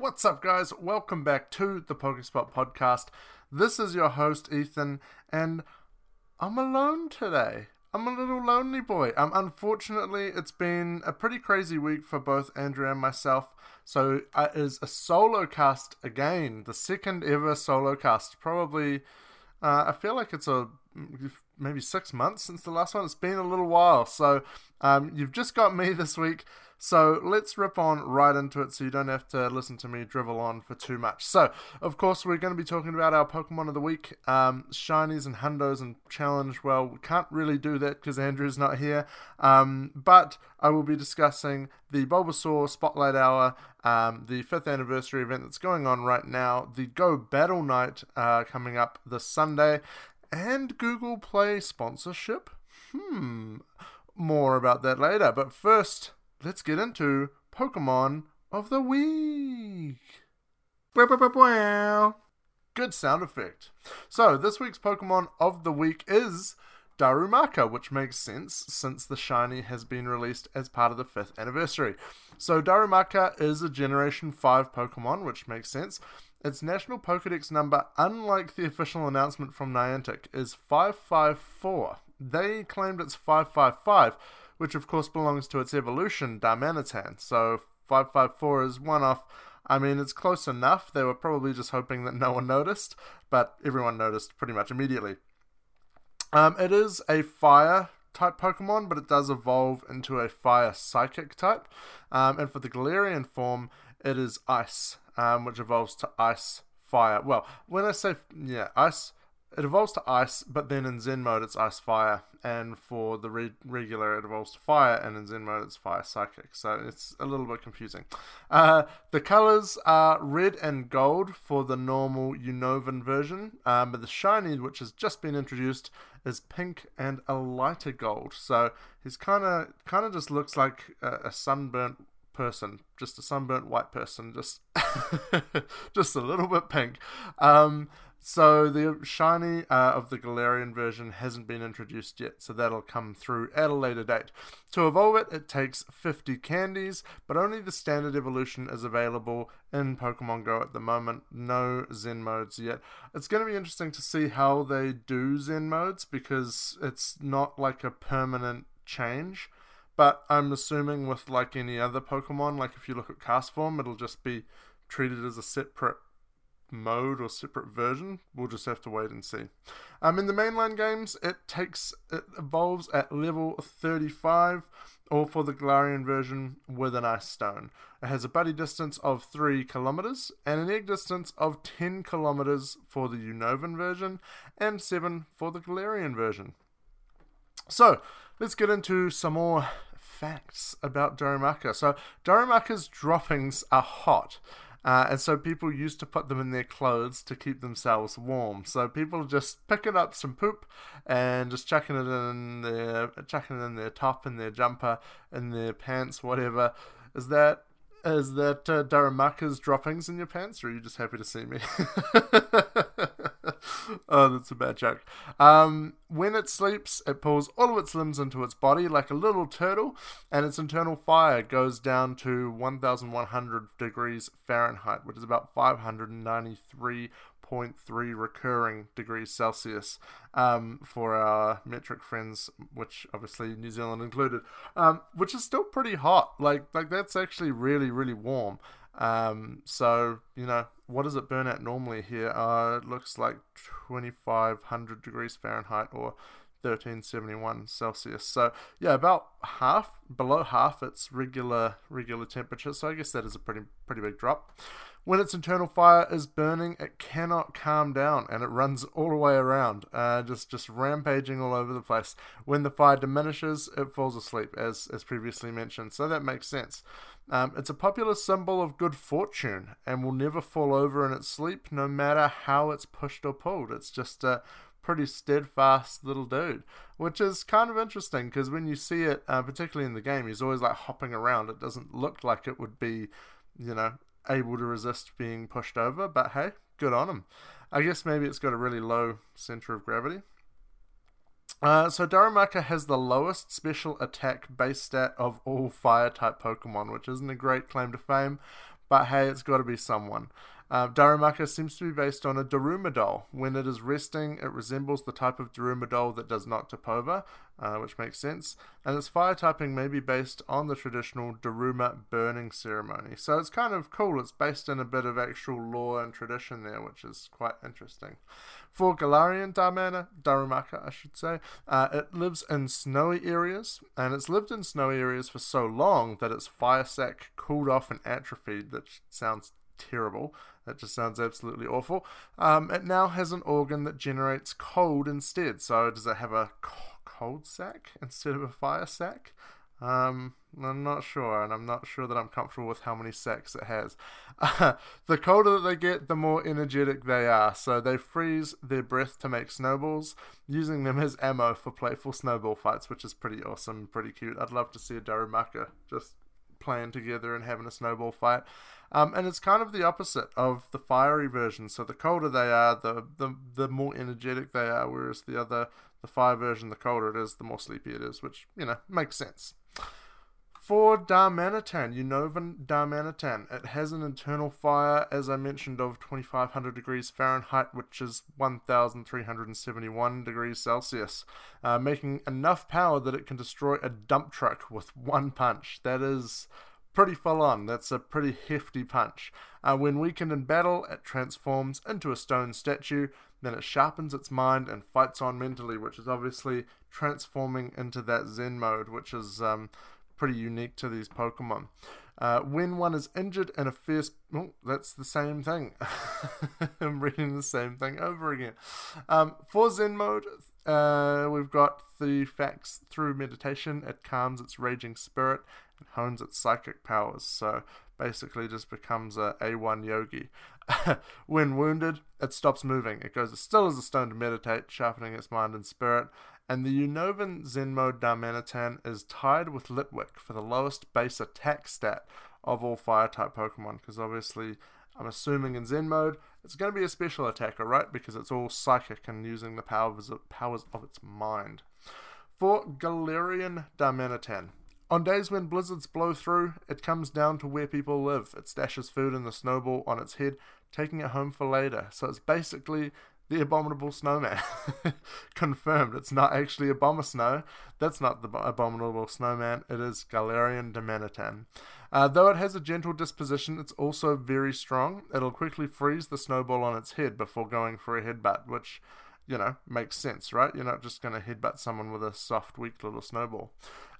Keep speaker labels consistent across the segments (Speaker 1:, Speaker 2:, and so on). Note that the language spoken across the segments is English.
Speaker 1: What's up, guys? Welcome back to the Pokespot podcast. This is your host, Ethan, and I'm alone today. I'm a little lonely boy. Um, unfortunately, it's been a pretty crazy week for both Andrew and myself. So uh, it is a solo cast again, the second ever solo cast. Probably, uh, I feel like it's a maybe six months since the last one. It's been a little while. So um, you've just got me this week. So let's rip on right into it so you don't have to listen to me drivel on for too much. So, of course, we're going to be talking about our Pokemon of the Week, um, Shinies and Hundos and Challenge. Well, we can't really do that because Andrew's not here. Um, but I will be discussing the Bulbasaur Spotlight Hour, um, the fifth anniversary event that's going on right now, the Go Battle Night uh, coming up this Sunday, and Google Play sponsorship. Hmm. More about that later. But first, let's get into Pokemon of the Week. Good sound effect. So, this week's Pokemon of the Week is Darumaka, which makes sense since the shiny has been released as part of the 5th anniversary. So, Darumaka is a Generation 5 Pokemon, which makes sense. Its national Pokedex number, unlike the official announcement from Niantic, is 554. They claimed it's 555 which of course belongs to its evolution, Darmanitan. So 554 is one off. I mean, it's close enough. They were probably just hoping that no one noticed, but everyone noticed pretty much immediately. Um, it is a fire type Pokemon, but it does evolve into a fire psychic type. Um, and for the Galarian form, it is ice, um, which evolves to ice fire. Well, when I say yeah, ice it evolves to ice, but then in Zen mode it's ice fire, and for the re- regular it evolves to fire, and in Zen mode it's fire psychic. So it's a little bit confusing. Uh, the colors are red and gold for the normal Unova version, um, but the shiny, which has just been introduced, is pink and a lighter gold. So he's kind of kind of just looks like a, a sunburnt person, just a sunburnt white person, just just a little bit pink. Um, so the shiny uh, of the Galarian version hasn't been introduced yet, so that'll come through at a later date. To evolve it, it takes 50 candies, but only the standard evolution is available in Pokemon Go at the moment. No Zen modes yet. It's going to be interesting to see how they do Zen modes because it's not like a permanent change. But I'm assuming with like any other Pokemon, like if you look at Castform, it'll just be treated as a separate mode or separate version. We'll just have to wait and see. Um, in the mainline games, it takes it evolves at level 35, or for the Galarian version with an ice stone. It has a buddy distance of 3 kilometers and an egg distance of 10 kilometers for the Unovan version and 7 for the Galarian version. So, let's get into some more facts about Darumaka. So, Darumaka's droppings are hot. Uh, and so people used to put them in their clothes to keep themselves warm. So people just picking up some poop and just chucking it in their chucking it in their top, in their jumper, in their pants, whatever. Is that is that uh, Darumaka's droppings in your pants, or are you just happy to see me? oh, that's a bad joke. Um, when it sleeps, it pulls all of its limbs into its body like a little turtle, and its internal fire goes down to 1100 degrees Fahrenheit, which is about 593 0.3 recurring degrees Celsius um, for our metric friends, which obviously New Zealand included, um, which is still pretty hot. Like like that's actually really really warm. Um, so you know what does it burn at normally here? Uh, it looks like 2500 degrees Fahrenheit or 1371 Celsius. So yeah, about half below half its regular regular temperature. So I guess that is a pretty pretty big drop. When its internal fire is burning, it cannot calm down and it runs all the way around, uh, just just rampaging all over the place. When the fire diminishes, it falls asleep, as as previously mentioned. So that makes sense. Um, it's a popular symbol of good fortune and will never fall over in its sleep, no matter how it's pushed or pulled. It's just a pretty steadfast little dude, which is kind of interesting because when you see it, uh, particularly in the game, he's always like hopping around. It doesn't look like it would be, you know, able to resist being pushed over, but hey, good on him. I guess maybe it's got a really low center of gravity. Uh, so Darumaka has the lowest special attack base stat of all fire type Pokemon, which isn't a great claim to fame, but hey, it's got to be someone. Uh, Darumaka seems to be based on a Daruma. When it is resting, it resembles the type of Daruma that does not tip over, uh, which makes sense. And its fire typing may be based on the traditional Daruma burning ceremony. So it's kind of cool. It's based in a bit of actual lore and tradition there, which is quite interesting. For Galarian Darmana, Darumaka, I should say, uh, it lives in snowy areas, and it's lived in snowy areas for so long that its fire sac cooled off and atrophied, that sounds terrible. That just sounds absolutely awful. Um, it now has an organ that generates cold instead. So does it have a cold sac instead of a fire sac? Um, I'm not sure, and I'm not sure that I'm comfortable with how many sacs it has. The colder that they get, the more energetic they are, so they freeze their breath to make snowballs, using them as ammo for playful snowball fights, which is pretty awesome, pretty cute. I'd love to see a Darumaka just playing together and having a snowball fight. Um, and it's kind of the opposite of the fiery version. So the colder they are, the, the the more energetic they are, whereas the other, the fire version, the colder it is, the more sleepy it is, which, you know, makes sense. For Darmanitan, Unovan Darmanitan, it has an internal fire, as I mentioned, of 2500 degrees Fahrenheit, which is 1371 degrees Celsius, uh, making enough power that it can destroy a dump truck with one punch. That is pretty full on. That's a pretty hefty punch. Uh, when weakened in battle, it transforms into a stone statue. Then it sharpens its mind and fights on mentally, which is obviously transforming into that Zen mode, which is um, pretty unique to these Pokemon. Uh, when one is injured in a fierce, oh, that's the same thing. I'm reading the same thing over again. Um, for Zen mode, uh, we've got the facts through meditation. It calms its raging spirit and hones its psychic powers. So basically, just becomes a A1 yogi. when wounded, it stops moving. It goes as still as a stone to meditate, sharpening its mind and spirit. And the Unovan Zen mode Darmanitan is tied with Litwick for the lowest base attack stat of all fire type Pokemon, because obviously I'm assuming in Zen mode it's going to be a special attacker, right? Because it's all psychic and using the powers of, powers of its mind. For Galarian Darmanitan, on days when blizzards blow through, it comes down to where people live. It stashes food in the snowball on its head, taking it home for later. So it's basically the abominable snowman. Confirmed, it's not actually Abomasnow. That's not the abominable snowman. It is Galarian Darmanitan. Uh, though it has a gentle disposition, it's also very strong. It'll quickly freeze the snowball on its head before going for a headbutt, which you know, makes sense, right? You're not just going to headbutt someone with a soft, weak little snowball.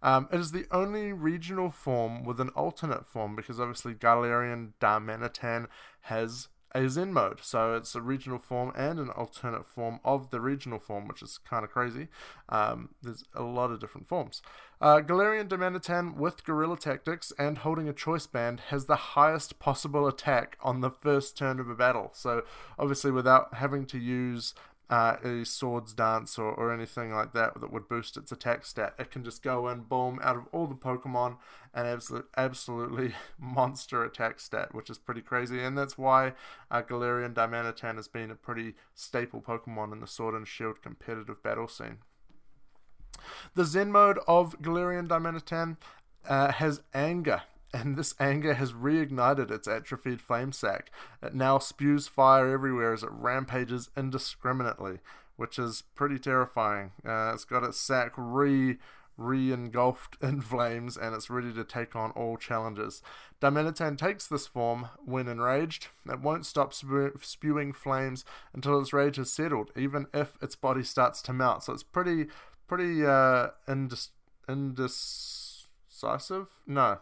Speaker 1: Um, it is the only regional form with an alternate form because obviously Galarian Darmanitan has a Zen mode. So it's a regional form and an alternate form of the regional form, which is kind of crazy. Um, there's a lot of different forms. Uh, Galarian Darmanitan with Gorilla Tactics and holding a Choice Band has the highest possible attack on the first turn of a battle. So obviously without having to use uh, a swords dance or, or anything like that that would boost its attack stat. It can just go in, boom, out of all the Pokemon, and absolute, absolutely monster attack stat, which is pretty crazy. And that's why uh, Galarian has been a pretty staple Pokemon in the Sword and Shield competitive battle scene. The Zen mode of Galarian Darmanitan uh, has anger and this anger has reignited its atrophied flame sac. It now spews fire everywhere as it rampages indiscriminately, which is pretty terrifying. Uh, it's got its sac re re-engulfed in flames and it's ready to take on all challenges. Darmanitan takes this form when enraged. It won't stop spew- spewing flames until its rage has settled, even if its body starts to melt. So it's pretty, pretty uh, indis- indecisive. No,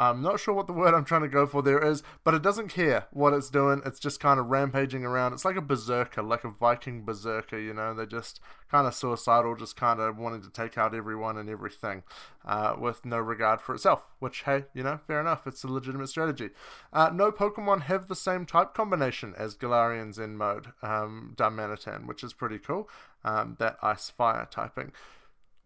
Speaker 1: I'm not sure what the word I'm trying to go for there is, but it doesn't care what it's doing. It's just kind of rampaging around. It's like a berserker, like a Viking berserker, you know. They're just kind of suicidal, just kind of wanting to take out everyone and everything uh, with no regard for itself. Which, hey, you know, fair enough. It's a legitimate strategy. Uh, no Pokemon have the same type combination as Galarian Zen mode, um, Darmanitan, which is pretty cool. Um, that Ice Fire typing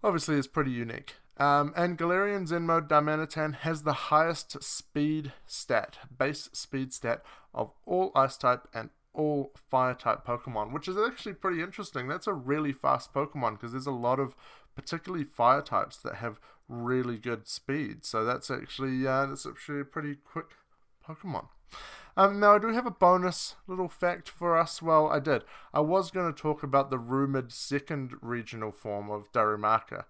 Speaker 1: obviously is pretty unique. Um, and Galarian Zen mode Darmanitan has the highest speed stat, base speed stat of all Ice type and all Fire type Pokemon, which is actually pretty interesting. That's a really fast Pokemon because there's a lot of particularly Fire types that have really good speed. So that's actually uh, that's actually a pretty quick Pokemon. Um, now, I do have a bonus little fact for us. Well, I did. I was going to talk about the rumored second regional form of Darumaka,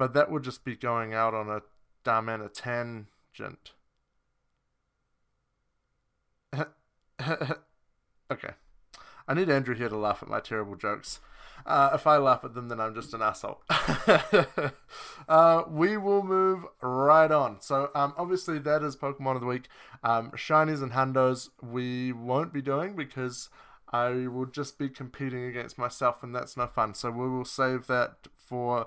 Speaker 1: but that would just be going out on a Darmana tangent. okay. I need Andrew here to laugh at my terrible jokes. Uh, if I laugh at them, then I'm just an asshole. uh, we will move right on. So, um, obviously, that is Pokemon of the Week. Um, Shinies and Hundos, we won't be doing because I will just be competing against myself, and that's no fun. So, we will save that for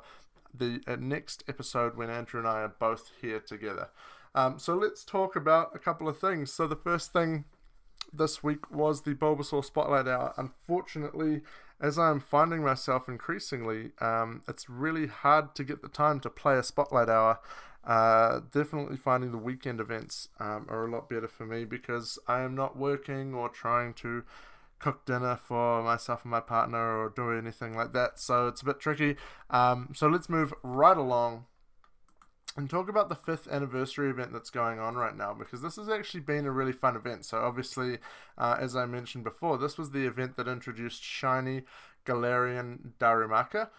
Speaker 1: the uh, next episode when Andrew and I are both here together. Um, so, let's talk about a couple of things. So, the first thing this week was the Bulbasaur Spotlight Hour. Unfortunately, as I'm finding myself increasingly, um, it's really hard to get the time to play a Spotlight Hour. Uh, definitely finding the weekend events um, are a lot better for me because I am not working or trying to cook dinner for myself and my partner or do anything like that. So it's a bit tricky. Um, so let's move right along and talk about the fifth anniversary event that's going on right now because this has actually been a really fun event. So, obviously, uh, as I mentioned before, this was the event that introduced Shiny Galarian Darumaka,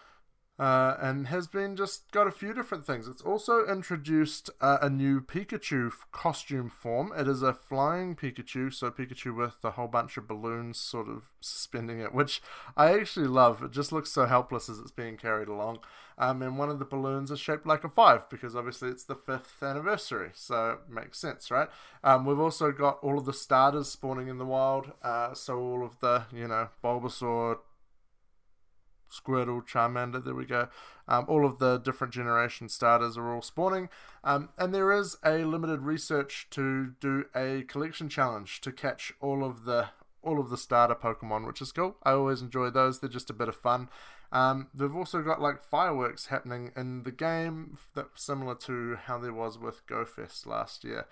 Speaker 1: uh, and has been just got a few different things. It's also introduced uh, a new Pikachu costume form. It is a flying Pikachu, so Pikachu with a whole bunch of balloons sort of suspending it, which I actually love. It just looks so helpless as it's being carried along. Um, and one of the balloons is shaped like a five because obviously it's the fifth anniversary, so it makes sense, right? Um, we've also got all of the starters spawning in the wild, uh, so all of the you know Bulbasaur, Squirtle, Charmander, there we go. Um, all of the different generation starters are all spawning. Um, and there is a limited research to do a collection challenge to catch all of the all of the starter Pokemon, which is cool. I always enjoy those. They're just a bit of fun. Um, they've also got like fireworks happening in the game, that's similar to how there was with GoFest last year.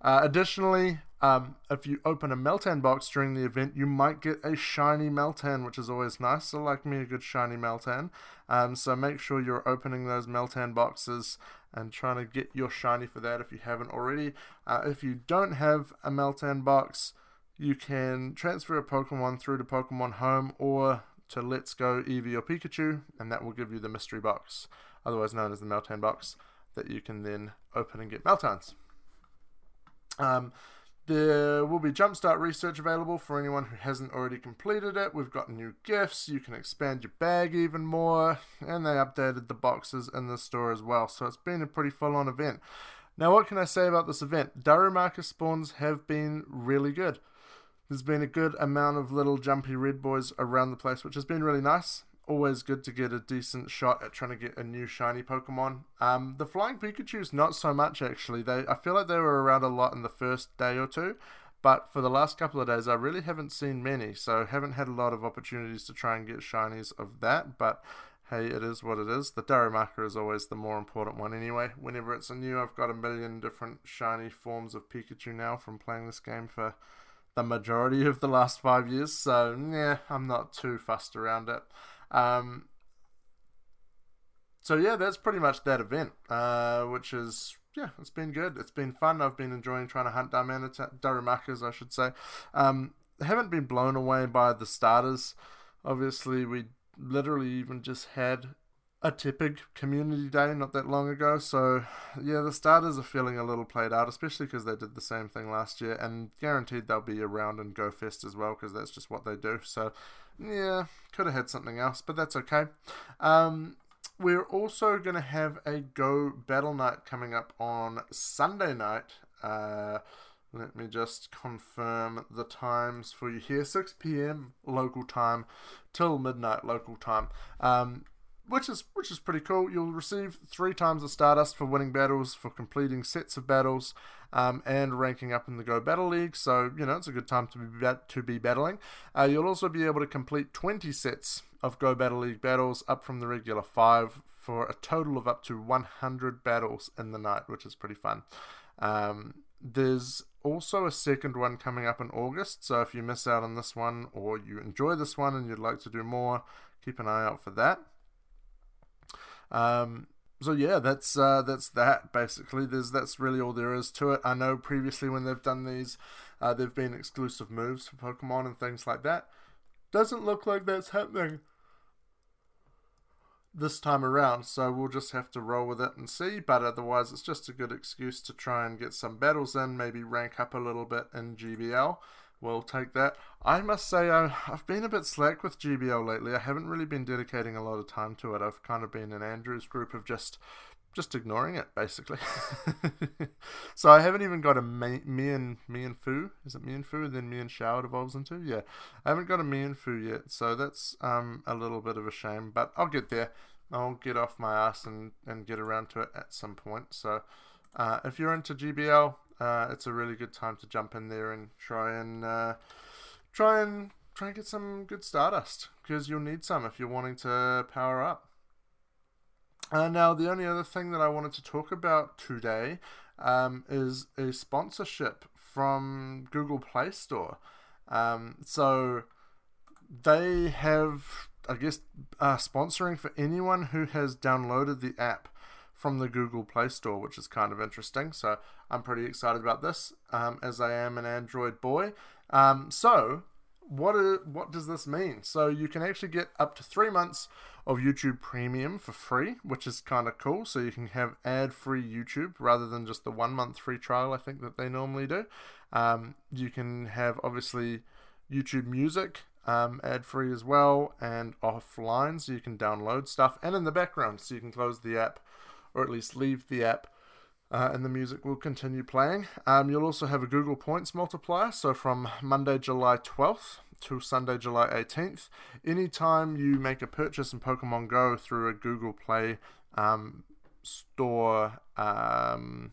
Speaker 1: Uh, additionally, um, if you open a Meltan box during the event, you might get a shiny Meltan, which is always nice. I like me a good shiny Meltan. Um, so make sure you're opening those Meltan boxes and trying to get your shiny for that if you haven't already. Uh, if you don't have a Meltan box, you can transfer a Pokemon through to Pokemon Home or to Let's Go Eevee or Pikachu, and that will give you the mystery box, otherwise known as the Meltan box, that you can then open and get Meltans. Um, there will be Jumpstart research available for anyone who hasn't already completed it. We've got new gifts, you can expand your bag even more, and they updated the boxes in the store as well. So it's been a pretty full on event. Now, what can I say about this event? Darumaka spawns have been really good. There's been a good amount of little jumpy red boys around the place, which has been really nice always good to get a decent shot at trying to get a new shiny Pokemon. Um, the Flying Pikachu's not so much actually. They I feel like they were around a lot in the first day or two, but for the last couple of days I really haven't seen many, so haven't had a lot of opportunities to try and get shinies of that. But hey, it is what it is. The Darumaka is always the more important one anyway. Whenever it's a new, I've got a million different shiny forms of Pikachu now from playing this game for the majority of the last five years. So yeah, I'm not too fussed around it. Um, so yeah, that's pretty much that event, uh, which is yeah, it's been good. It's been fun. I've been enjoying trying to hunt down Darumakas, I should say. Um, haven't been blown away by the starters. Obviously, we literally even just had a Tepig community day not that long ago. So, yeah, the starters are feeling a little played out, especially because they did the same thing last year, and guaranteed they'll be around and Go Fest as well because that's just what they do. So, yeah, could have had something else, but that's okay. Um, we're also going to have a Go Battle Night coming up on Sunday night. Uh, let me just confirm the times for you here 6 p.m. local time till midnight local time. Um, which is which is pretty cool. You'll receive three times the Stardust for winning battles, for completing sets of battles, um, and ranking up in the Go Battle League. So you know it's a good time to be to be battling. Uh, you'll also be able to complete 20 sets of Go Battle League battles, up from the regular five, for a total of up to 100 battles in the night, which is pretty fun. Um, there's also a second one coming up in August, so if you miss out on this one or you enjoy this one and you'd like to do more, keep an eye out for that. Um, so yeah, that's uh, that's that basically. There's that's really all there is to it. I know previously when they've done these, uh, they've been exclusive moves for Pokemon and things like that. Doesn't look like that's happening this time around, so we'll just have to roll with it and see. But otherwise, it's just a good excuse to try and get some battles in, maybe rank up a little bit in GBL. We'll take that. I must say, I've been a bit slack with GBL lately. I haven't really been dedicating a lot of time to it. I've kind of been in Andrew's group of just just ignoring it basically. so I haven't even got a me, and me and Mienfoo. Is it me and Fu? then Mienshao it evolves into? Yeah, I haven't got a Mienfoo yet, so that's um a little bit of a shame. But I'll get there. I'll get off my ass and and get around to it at some point. So uh, if you're into GBL, uh, it's a really good time to jump in there and try and uh, try and try and get some good Stardust because you'll need some if you're wanting to power up. Uh, now, the only other thing that I wanted to talk about today um, is a sponsorship from Google Play Store. Um, so they have, I guess, uh, sponsoring for anyone who has downloaded the app from the Google Play Store, which is kind of interesting. So I'm pretty excited about this, um, as I am an Android boy. Um, so what is, what does this mean? So you can actually get up to three months of YouTube Premium for free, which is kind of cool. So you can have ad-free YouTube rather than just the one month free trial. I think that they normally do. Um, you can have obviously YouTube Music um, ad-free as well and offline, so you can download stuff and in the background, so you can close the app or at least leave the app. Uh, and the music will continue playing. Um, you'll also have a Google Points multiplier. So from Monday, July 12th to Sunday, July 18th, anytime you make a purchase in Pokemon Go through a Google Play um, store um,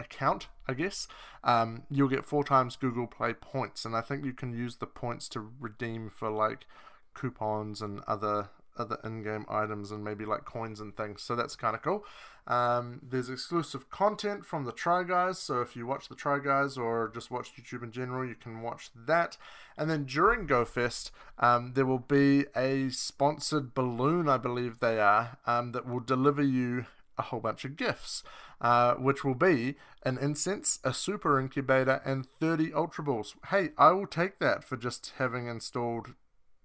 Speaker 1: account, I guess, um, you'll get four times Google Play points. And I think you can use the points to redeem for like coupons and other other in-game items and maybe like coins and things. So that's kind of cool. Um, there's exclusive content from the Try Guys. So if you watch the Try Guys or just watch YouTube in general, you can watch that. And then during GoFest, um, there will be a sponsored balloon, I believe they are, um, that will deliver you a whole bunch of gifts, uh, which will be an incense, a super incubator, and 30 Ultra Balls. Hey, I will take that for just having installed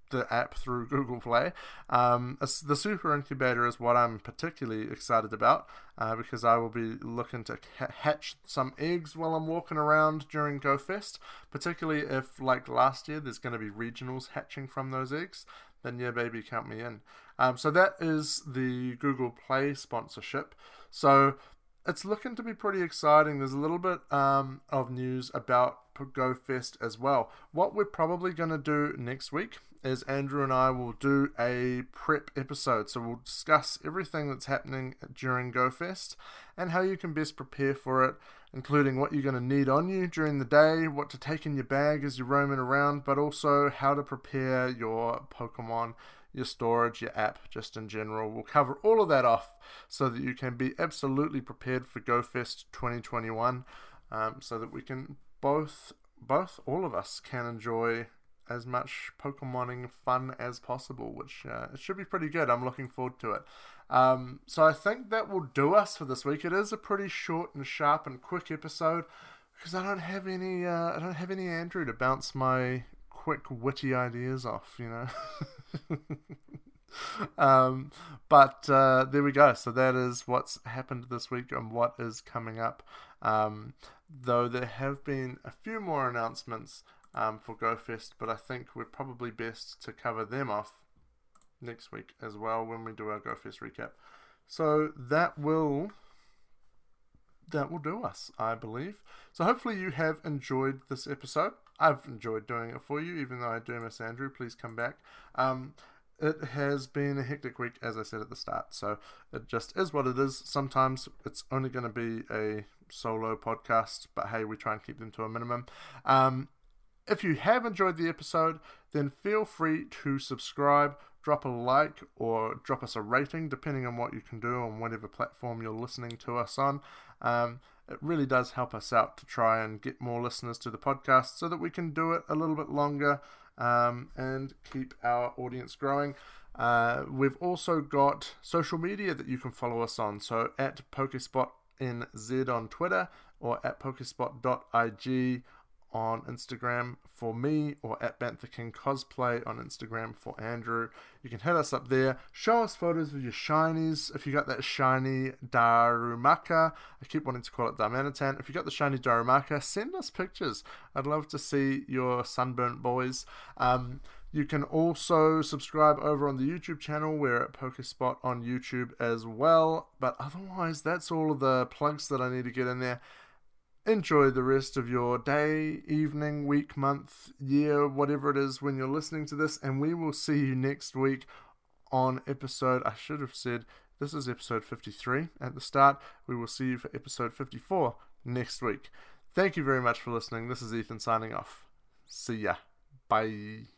Speaker 1: the app through Google Play. Um, the Super Incubator is what I'm particularly excited about uh, because I will be looking to hatch some eggs while I'm walking around during GoFest, particularly if, like last year, there's going to be regionals hatching from those eggs. Then, yeah, baby, count me in. Um, so, that is the Google Play sponsorship. So, it's looking to be pretty exciting. There's a little bit um, of news about GoFest as well. What we're probably going to do next week is Andrew and I will do a prep episode. So we'll discuss everything that's happening during GoFest and how you can best prepare for it, including what you're going to need on you during the day, what to take in your bag as you're roaming around, but also how to prepare your Pokemon, your storage, your app, just in general. We'll cover all of that off so that you can be absolutely prepared for GoFest 2021 um, so that we can both both all of us can enjoy as much Pokemoning fun as possible, which uh, it should be pretty good. I'm looking forward to it. Um, so I think that will do us for this week. It is a pretty short and sharp and quick episode because I don't have any. Uh, I don't have any Andrew to bounce my quick witty ideas off. You know. um, but uh, there we go. So that is what's happened this week and what is coming up. Um, though there have been a few more announcements um, for GoFest, but I think we're probably best to cover them off next week as well when we do our GoFest recap. So that will that will do us, I believe. So hopefully you have enjoyed this episode. I've enjoyed doing it for you, even though I do miss Andrew. Please come back. Um, it has been a hectic week, as I said at the start. So it just is what it is. Sometimes it's only going to be a solo podcast, but hey, we try and keep them to a minimum. Um, if you have enjoyed the episode, then feel free to subscribe, drop a like, or drop us a rating, depending on what you can do on whatever platform you're listening to us on. Um, it really does help us out to try and get more listeners to the podcast so that we can do it a little bit longer um, and keep our audience growing. Uh, we've also got social media that you can follow us on. So at PokespotNZ on Twitter or at Pokespot.ig on Instagram for me or at Bantha King Cosplay on Instagram for Andrew. You can hit us up there. Show us photos of your shinies. If you got that shiny Darumaka, I keep wanting to call it Darmanitan. If you got the shiny Darumaka, send us pictures. I'd love to see your sunburnt boys. Um, you can also subscribe over on the YouTube channel. We're at Pokespot on YouTube as well. But otherwise, that's all of the plugs that I need to get in there enjoy the rest of your day, evening, week, month, year, whatever it is when you're listening to this, and we will see you next week on episode. I should have said this is episode 53 at the start. We will see you for episode 54 next week. Thank you very much for listening. This is Ethan signing off. See ya. Bye.